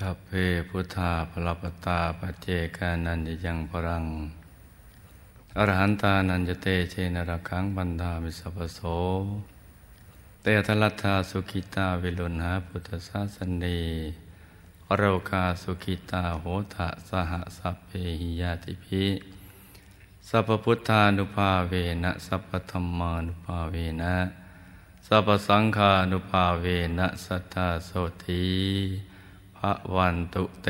สัพเพพุทธาพลปตาปเจกานันยยังปรัง อรหันตานันจเตเชนรคังบันดามิสัพโส เตทลัทธาสุขิตาวิลุณหาพุทธศาสนีโรกาสุขิตาโหทะสหสัพเพหิยาติภิสัพพุทธานุภาเวนะสัพพธรรมานุภาเวนะสัพพสังฆานุภาเวนะสัทธาโสธีะวันตุเต